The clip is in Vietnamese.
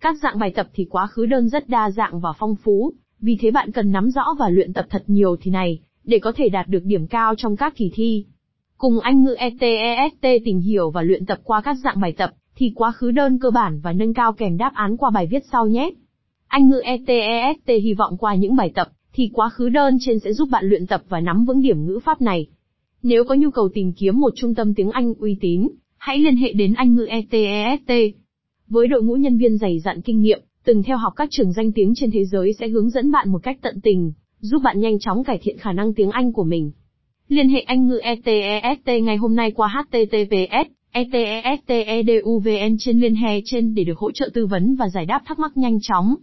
Các dạng bài tập thì quá khứ đơn rất đa dạng và phong phú, vì thế bạn cần nắm rõ và luyện tập thật nhiều thì này, để có thể đạt được điểm cao trong các kỳ thi. Cùng Anh ngữ ETEST tìm hiểu và luyện tập qua các dạng bài tập, thì quá khứ đơn cơ bản và nâng cao kèm đáp án qua bài viết sau nhé. Anh ngữ ETEST hy vọng qua những bài tập, thì quá khứ đơn trên sẽ giúp bạn luyện tập và nắm vững điểm ngữ pháp này. Nếu có nhu cầu tìm kiếm một trung tâm tiếng Anh uy tín, hãy liên hệ đến Anh ngữ ETEST. Với đội ngũ nhân viên dày dặn kinh nghiệm, từng theo học các trường danh tiếng trên thế giới sẽ hướng dẫn bạn một cách tận tình, giúp bạn nhanh chóng cải thiện khả năng tiếng Anh của mình. Liên hệ Anh ngữ ETEST ngày hôm nay qua https etesteduvn trên liên hệ trên để được hỗ trợ tư vấn và giải đáp thắc mắc nhanh chóng.